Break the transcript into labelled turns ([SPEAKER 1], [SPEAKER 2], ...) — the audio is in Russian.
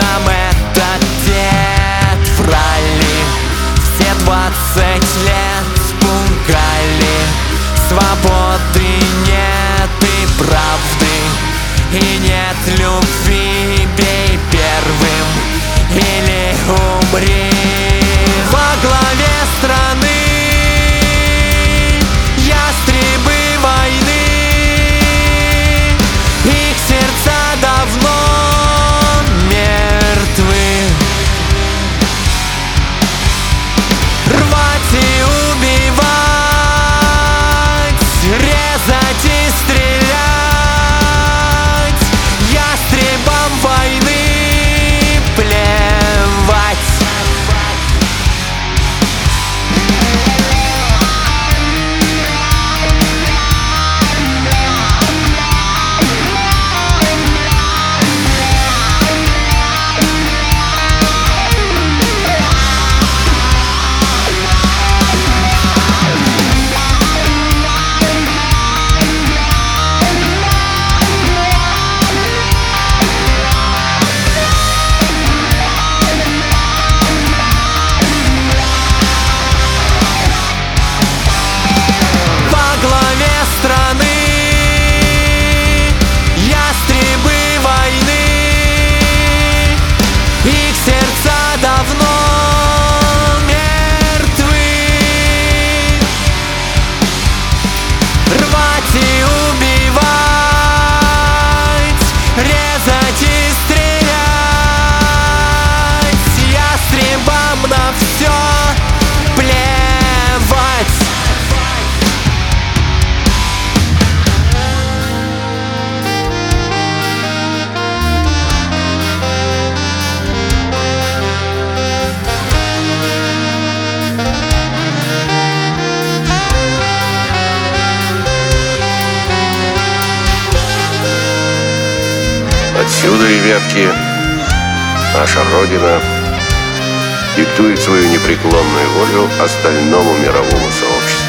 [SPEAKER 1] нам этот дед Врали. Все двадцать лет Спугали. Свободы нет и правды. И нет любви Бей первым. Или умри.
[SPEAKER 2] Отсюда, ребятки, наша Родина диктует свою непреклонную волю остальному мировому сообществу.